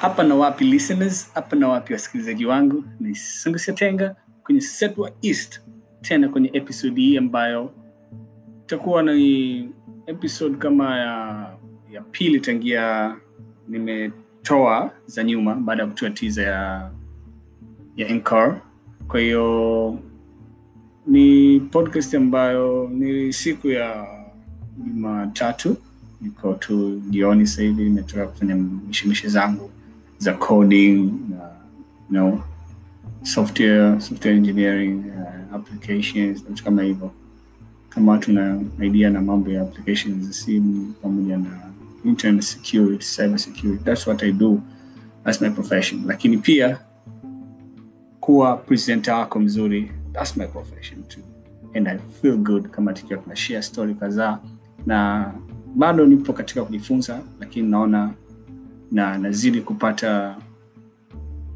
hapa na wapi listeners hapa na wapi wasikilizaji wangu ni sungusiatenga kwenye setwa east tena kwenye episode hii ambayo itakuwa ni episode kama ya ya pili tangia nimetoa za nyuma baada ya kutoa tiza ya ya Encore. kwa hiyo ni podcast ambayo ni siku ya jumatatu niko tu jioni sasa hivi nimetoka kufanya mishemishe zangu za coding uh, you know, software software engineering uh, applications vitu kama hivyo. Kama watu na idea na mambo ya applications za simu pamoja na internet security cyber security. That's what i do that's my profession. Lakini pia kuwa presenter wako mzuri that's my profession too. And i feel good kama tukiwa tuna share story kadhaa. Na bado nipo katika kujifunza lakini naona na nazidi kupata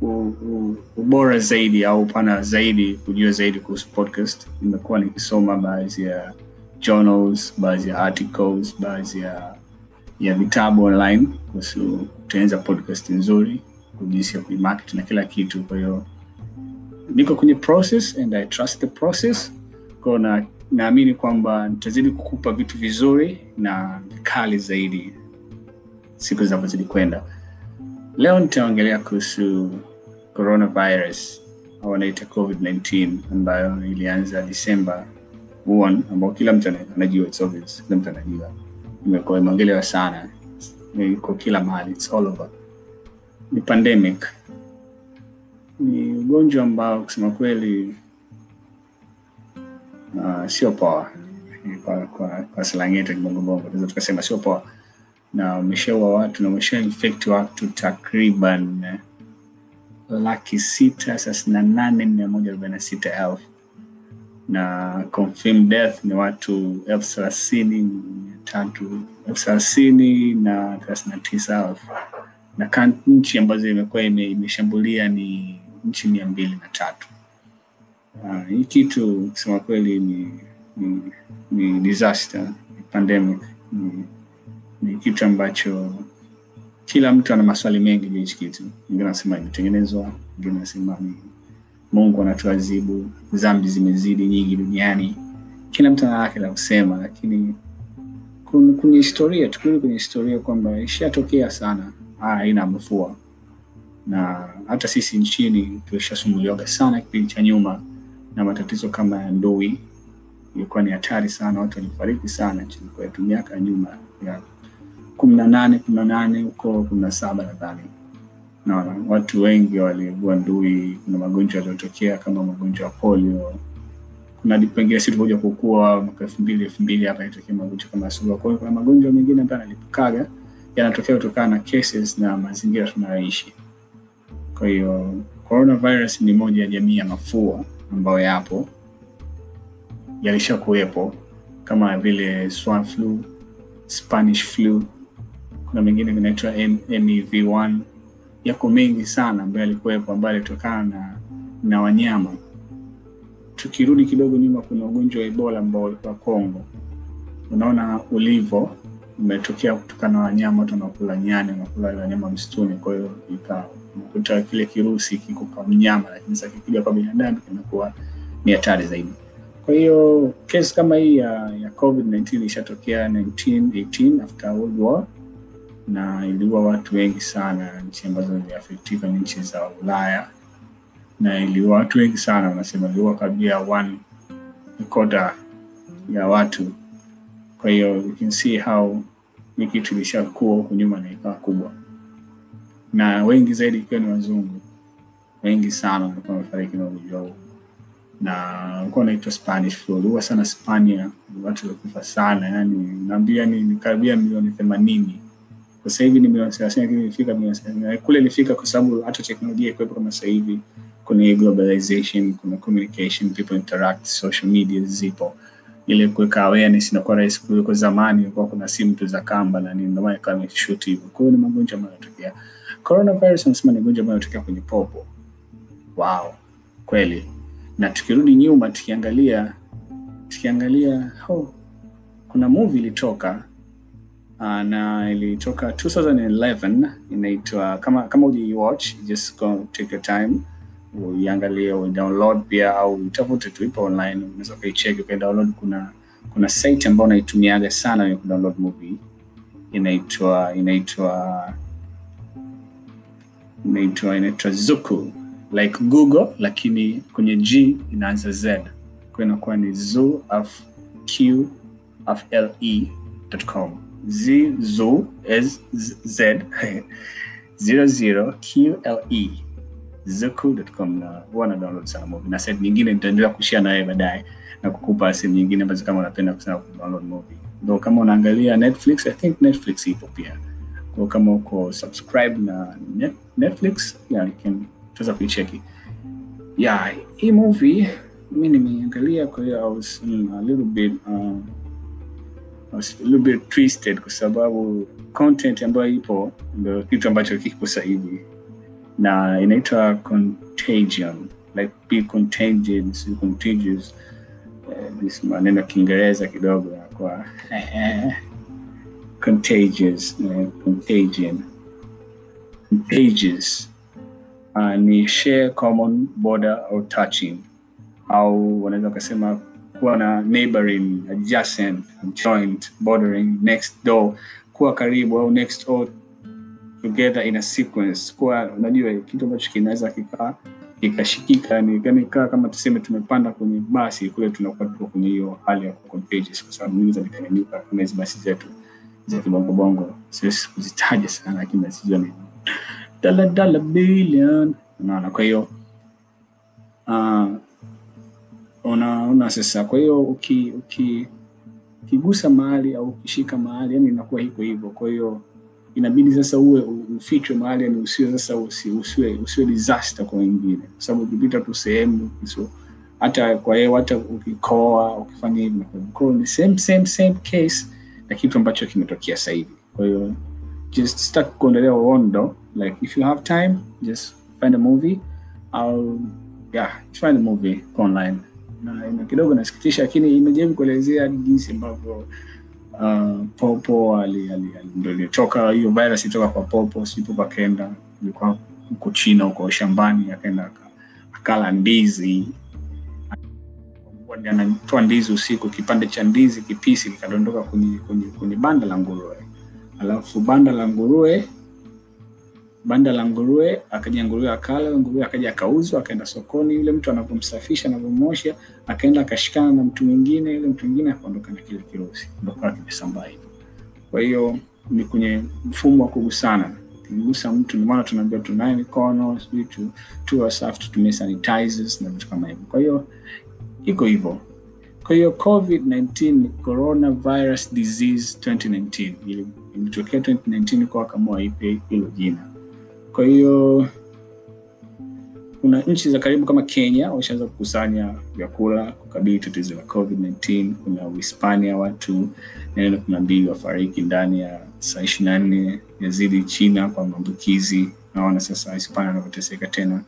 u, u, ubora zaidi au upana zaidi kujua zaidi kuhusu podcast. Nimekuwa nikisoma baadhi ya journals baadhi ya articles baadhi ya ya vitabu online kuhusu kutengeneza podcast nzuri jinsi ya kuimarket na kila kitu. Kwa hiyo niko kwenye process and i trust the process. Kwao na naamini kwamba nitazidi kukupa vitu vizuri na vikali zaidi siku zinavyozidi kwenda. Leo nitaongelea kuhusu coronavirus au wanaita covid-19 ambayo ilianza disemba 1 ambao kila mtu anajua kila mtu anajua. Imekuwa imeongelewa sana. Iko kila mahali ni pandemic. Ni ugonjwa ambao kusema kweli uh, sio poa. Kwa, kwa, kwa slang yetu ya kibongobongo tunaweza tukasema sio poa na umeshaua watu na umesha infect watu takriban eh, laki sita thelathini na nane mia moja arobaini na sita elfu. Na confirmed death ni watu elfu thelathini mia tatu elfu thelathini na thelathini na tisa elfu. Na nchi ambazo imekuwa imeshambulia ni nchi mia mbili na tatu. Uh, hii kitu kusema kweli ni, ni, ni disaster ni pandemic ni, ni kitu ambacho kila mtu ana maswali mengi juu hichi kitu. Wengine wanasema imetengenezwa wengine wanasema ni mungu anatuadhibu, dhambi zimezidi nyingi duniani. Kila mtu ana lake la kusema lakini kwenye historia tukirudi kwenye historia kwamba ishatokea sana haya aina ya mafua. Na hata sisi nchini tulishasumbuliwaga sana kipindi cha nyuma na matatizo kama ya ndui. Ilikuwa ni hatari sana watu walifariki sana nchini kwetu miaka ya nyuma ya kumi na nane kumi na nane huko kumi na saba nadhani. Naona watu wengi waliugua ndui kuna magonjwa yaliyotokea kama magonjwa ya polio. Kuna pengine si tukuja kukua mwaka elfu mbili elfu mbili hapa ilitokea magonjwa kama surua. Kwao kuna magonjwa mengine ambayo yanalipukaga yanatokea kutokana na cases na mazingira tunayoishi. Kwa hiyo coronavirus ni moja ya jamii ya mafua ambayo yapo. Yalisha kuwepo kama vile swan flu spanish flu kuna mengine inaitwa mev1 yako mengi sana ambayo alikuwepo ambayo alitokana na, na wanyama. Tukirudi kidogo nyuma kuna ugonjwa wa ebola ambao ulikuwa Kongo. unaona ulivo umetokea kutokana na wanyama watu wanakula nyani wanakula wanyama msituni kwa hiyo unakuta kile kirusi kiko kwa mnyama lakini sasa kikija kwa binadamu kinakuwa ni hatari zaidi. Kwa hiyo kesi kama hii ya, ya covid-19 ishatokea 1918 after world war na iliua watu wengi sana nchi ambazo ziliafektika ni nchi za ulaya. Na iliua watu wengi sana wanasema iliua karibia one quarter ya watu. Kwa hiyo you can see how ni kitu ilishakuwa huku nyuma na ikawa kubwa. Na wengi zaidi ikiwa ni wazungu. Wengi sana walikuwa wamefariki na ugonjwa huu. Na ulikuwa unaitwa spanish flu. Uliua sana spania. Watu walikufa sana. Yani naambia ni karibia milioni themanini sasa hivi ni milioni thelathini lakini ilifika milioni thelathini. Kule ilifika kwa sababu hata teknolojia ikuwepo kama sasa hivi. Kuna globalization kuna communication people interact social media zipo. Ile kuweka awareness inakuwa rahisi kuliko zamani ilikuwa kuna simu tu za kamba na nini ndio ikawa imeshuti hivyo. Kwa ni magonjwa ambayo yanatokea. Coronavirus anasema ni gonjwa ambayo yanatokea kwenye popo. Wow. Kweli. Na tukirudi nyuma tukiangalia tukiangalia oh, kuna movie ilitoka uh, na ilitoka 2011 inaitwa kama kama ujiwatch just go take your time uiangalie udownload pia au utafute tu ipo online unaweza ukaicheki ukaidownload. Kuna kuna site ambayo naitumiaga sana ya kudownload movie. Inaitwa inaitwa inaitwa inaitwa Zuku. Like Google lakini kwenye G inaanza Z. Kwa inakuwa ni zu af q af le com z zu s z zero zero q l e. Zuku.com na huwa na download sana movie. Na sehemu nyingine nitaendelea kushare naye baadaye na kukupa sehemu nyingine ambazo kama unapenda kusema download movie. Ndo kama unaangalia Netflix I think Netflix ipo pia. Kwa kama uko subscribe na net, Netflix yeah, you can tuweza kuicheki yeah hii movie mi nimeangalia kwa hiyo I was a little bit um, little bit twisted kwa sababu content ambayo ipo ndo kitu ambacho kipo sahivi na inaitwa contagion like be contagion, contagious. Uh, maneno ya kiingereza kidogo kwa contagious uh, contagion. Contagious uh, ni share common border or touching. Au wanaweza wakasema kuwa na neighboring adjacent joint bordering next door kuwa karibu au next door together in a sequence. Kuwa unajua kitu ambacho kinaweza kikaa ikashikika ni yani kama tuseme tumepanda kwenye basi kule tunakuwa tuko kwenye hiyo hali ya contagious kwa sababu kama hizi basi zetu za kibongobongo siwezi kuzitaja sana lakini nazijua ni daladala bilion unaona kwa hiyo uh, unaona sasa kwa hiyo uki, uki ukigusa mahali au ukishika mahali yani inakuwa hiko hivyo. Kwa hiyo inabidi sasa uwe ufichwe mahali yani usiwe sasa usi, usiwe, usiwe disaster kwa wengine. Kwa sababu ukipita tu sehemu hata kwa hiyo hata ukikoa ukifanya hivi ni same same same case na kitu ambacho kimetokea sasa hivi. Kwa hiyo just start kuondelea uondo like if you have time just find a movie. Au yeah find a movie online na ina kidogo nasikitisha lakini imejaribu kuelezea jinsi ambavyo uh, popo ndo ilitoka hiyo virus ilitoka kwa popo si popo akaenda ilikuwa huko china huko shambani akaenda akala ndizi. Anatoa ndizi usiku kipande cha ndizi kipisi kikadondoka kwenye, kwenye, kwenye banda la nguruwe. Alafu banda la nguruwe banda la nguruwe akaja nguruwe akala nguruwe akaja akauzwa akaenda sokoni. Yule mtu anavyomsafisha anavyomosha akaenda akashikana na mtu mwingine yule mtu mwingine akaondoka na kile kirusi ndo kimesambaa hivyo. Kwa hiyo ni kwenye mfumo wa kugusana. Ukimgusa mtu ndio maana tunaambia tunaye mikono sijui tu tu tutumie sanitizers na vitu kama hivyo. Kwa hiyo iko hivyo. Kwa hiyo covid-19 ni coronavirus disease 2019 ilitokea 2019 kwa wakamua ipe hilo jina kwa hiyo kuna nchi za karibu kama Kenya washaanza kukusanya vyakula kukabili tatizo la COVID-19. Kuna Uhispania watu nane kumi na mbili wafariki ndani ya saa ishirini na nne yazidi China kwa maambukizi. Naona sasa Hispania wanavyoteseka tena,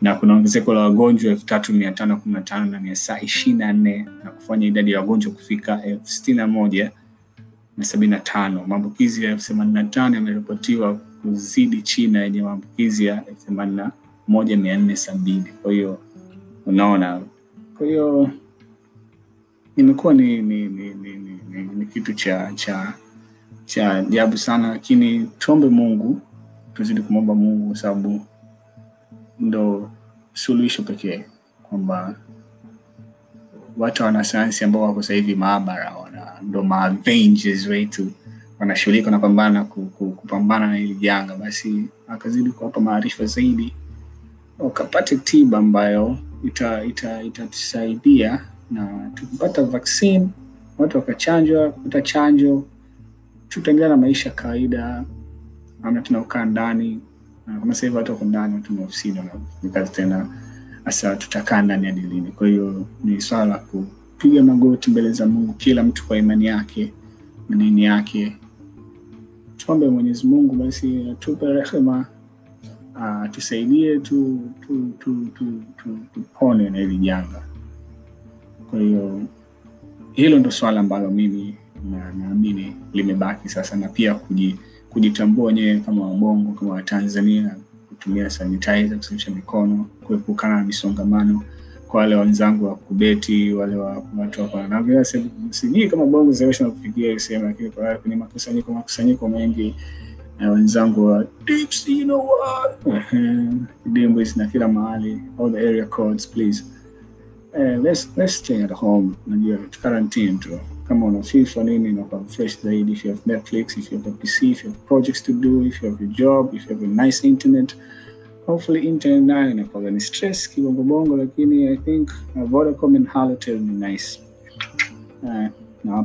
na kuna ongezeko la wagonjwa elfu tatu mia tano kumi na tano ndani ya saa ishirini na nne na kufanya idadi ya wagonjwa kufika elfu sitini na moja na sabini na tano. Maambukizi ya elfu themanini na tano yameripotiwa kuzidi China yenye maambukizi ya elfu themanini na moja mia nne sabini. Kwa hiyo unaona, kwa hiyo imekuwa ni, ni, ni, ni, ni, ni, ni kitu cha cha cha ajabu sana, lakini tuombe Mungu, tuzidi kumwomba Mungu kwa sababu ndo suluhisho pekee, kwamba watu wanasayansi ambao wako sasa hivi maabara ndo ma wetu wanashughulika wanapambana kupambana na hili janga, basi akazidi kuwapa maarifa zaidi, wakapate tiba ambayo itatusaidia ita, ita na tukipata vaccine watu wakachanjwa, kupata chanjo, tutaendelea na maisha kawaida, amna tunaokaa ndani kama sasa hivi watu wako ndani, watu maofisini wanafanya kazi tena, hasa tutakaa ndani hadi lini? Kwa hiyo ni swala la kupiga magoti mbele za Mungu, kila mtu kwa imani yake manini yake tuombe Mwenyezi Mungu basi atupe rehema, atusaidie tu tu tu tu tupone na hili janga. Kwa hiyo hilo ndo swala ambalo mimi naamini limebaki sasa, na pia kujitambua wenyewe kama Wabongo, kama Watanzania, kutumia sanitizer, kusafisha mikono, kuepukana na misongamano kwa wale wenzangu wa kubeti, wale wa watu wa na vile sijui kama Bongo Zewesha nakufikia sehemu, lakini kwa kwenye makusanyiko makusanyiko mengi na wenzangu wa Dips, you know what, Ehe, Dimbwi na kila mahali, all the area codes please Uh, let's, let's stay at home. Unajua quarantine tu. Kama una FIFA nini inakuwa fresh zaidi. If you have Netflix, if you have a PC, if you have projects to do, if you have a job, if you have a nice internet. Hopefully Intel nayo inakuwa ni stress kibongo bongo, lakini I think uh, Vodacom and Halotel ni nice. Uh, na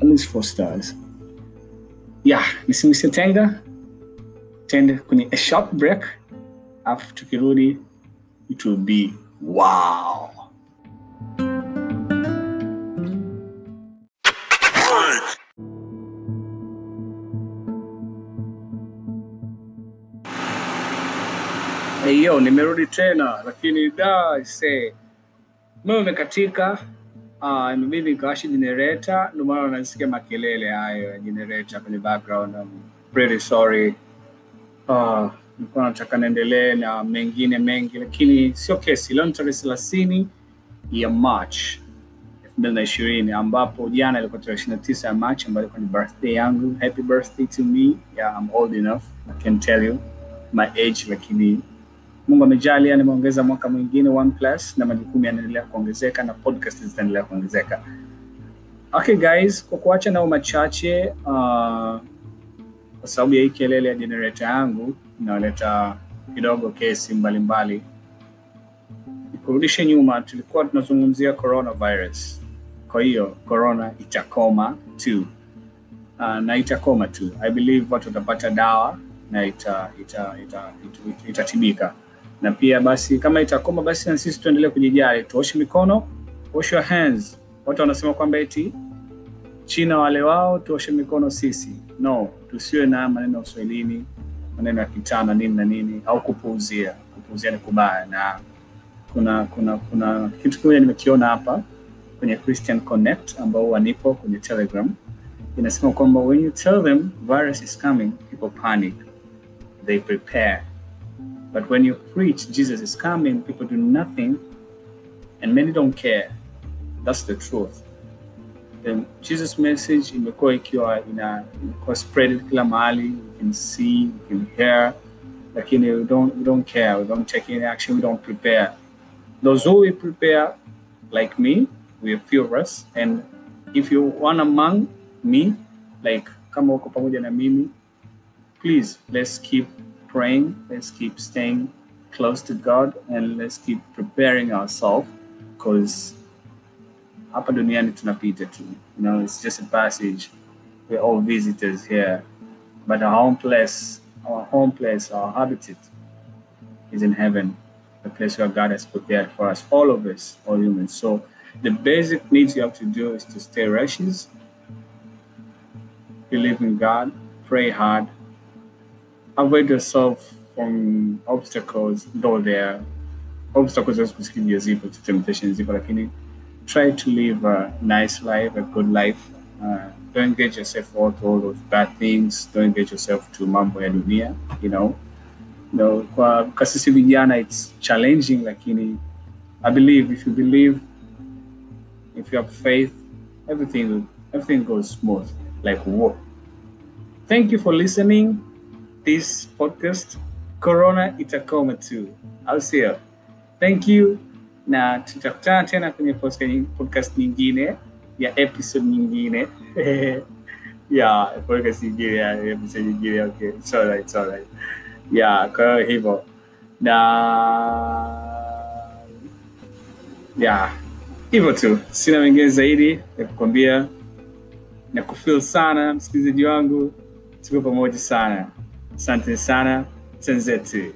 at least four stars. Yeah, nisimisi tenga tende kwenye a short break, afu tukirudi it will be wow. Hiyo nimerudi tena, lakini da se umeme umekatika. Uh, mimi nikawasha generator, ndio maana unasikia makelele hayo ya generator kwenye background. I'm pretty sorry. Uh, nilikuwa nataka niendelee na mengine mengi, lakini sio kesi. Leo ni tarehe thelathini ya March elfu mbili na ishirini ambapo jana ilikuwa tarehe ishirini na tisa ya March ambayo ilikuwa ni birthday yangu. Happy birthday to me. Yeah, I'm old enough. I can tell you my age, lakini Mungu amejalia, nimeongeza mwaka mwingine one plus, na majukumu yanaendelea kuongezeka na podcast zitaendelea kuongezeka. Okay guys, kwa kuacha nao machache uh, kwa sababu ya hii kelele ya generator yangu inayoleta kidogo kesi mbalimbali. Kurudishe nyuma, tulikuwa tunazungumzia coronavirus. Kwa hiyo corona itakoma tu uh, na itakoma tu. I believe watu watapata dawa na ita, ita, ita, ita, itatibika na pia basi kama itakoma basi na sisi tuendelee kujijali, tuoshe mikono, wash your hands. Watu wanasema kwamba eti China wale wao tuoshe mikono sisi. No, tusiwe na maneno ya Uswahilini, maneno ya kitana nini na nini, au kupuuzia. Kupuuzia ni kubaya, na kuna kuna kuna kitu kimoja nimekiona hapa kwenye Christian Connect ambao wanipo kwenye Telegram, inasema kwamba when you tell them virus is coming, people panic, they prepare But when you preach Jesus is coming, people do nothing and many don't care. That's the truth. The Jesus message imekuwa ikiwa ina imekuwa spread kila mahali, you can see, you can hear, lakini we don't, we don't care, we don't take any action, we don't prepare. Those who we prepare, like me, we are few of us, and if you one among me, like kama uko pamoja na please let's keep praying, let's keep staying close to God, and let's keep preparing ourselves because hapa duniani tunapita tu. You know, it's just a passage. We're all visitors here. But our home place, our home place, our habitat is in heaven, the place where God has prepared for us, all of us, all humans. So the basic needs you have to do is to stay righteous, believe in God, pray hard, avoid yourself from obstacles, though there obstacles as kusikia zipo to temptation zipo lakini try to live a nice life a good life. Uh, don't get yourself to all those bad things. Don't get yourself to mambo ya dunia you know. No, kwa, kwa sisi vijana it's challenging lakini i believe if you believe if you have faith everything everything goes smooth like whoa thank you for listening this podcast corona itakoma tu au sio thank you. Na tutakutana tena kwenye podcast- nyingine ya episode nyingine. Nyingine ya episode nyingine na ya hivyo tu. Sina mengine zaidi ya kukwambia. Na kufil sana msikilizaji wangu. Tuko pamoja sana asante sana tenzetu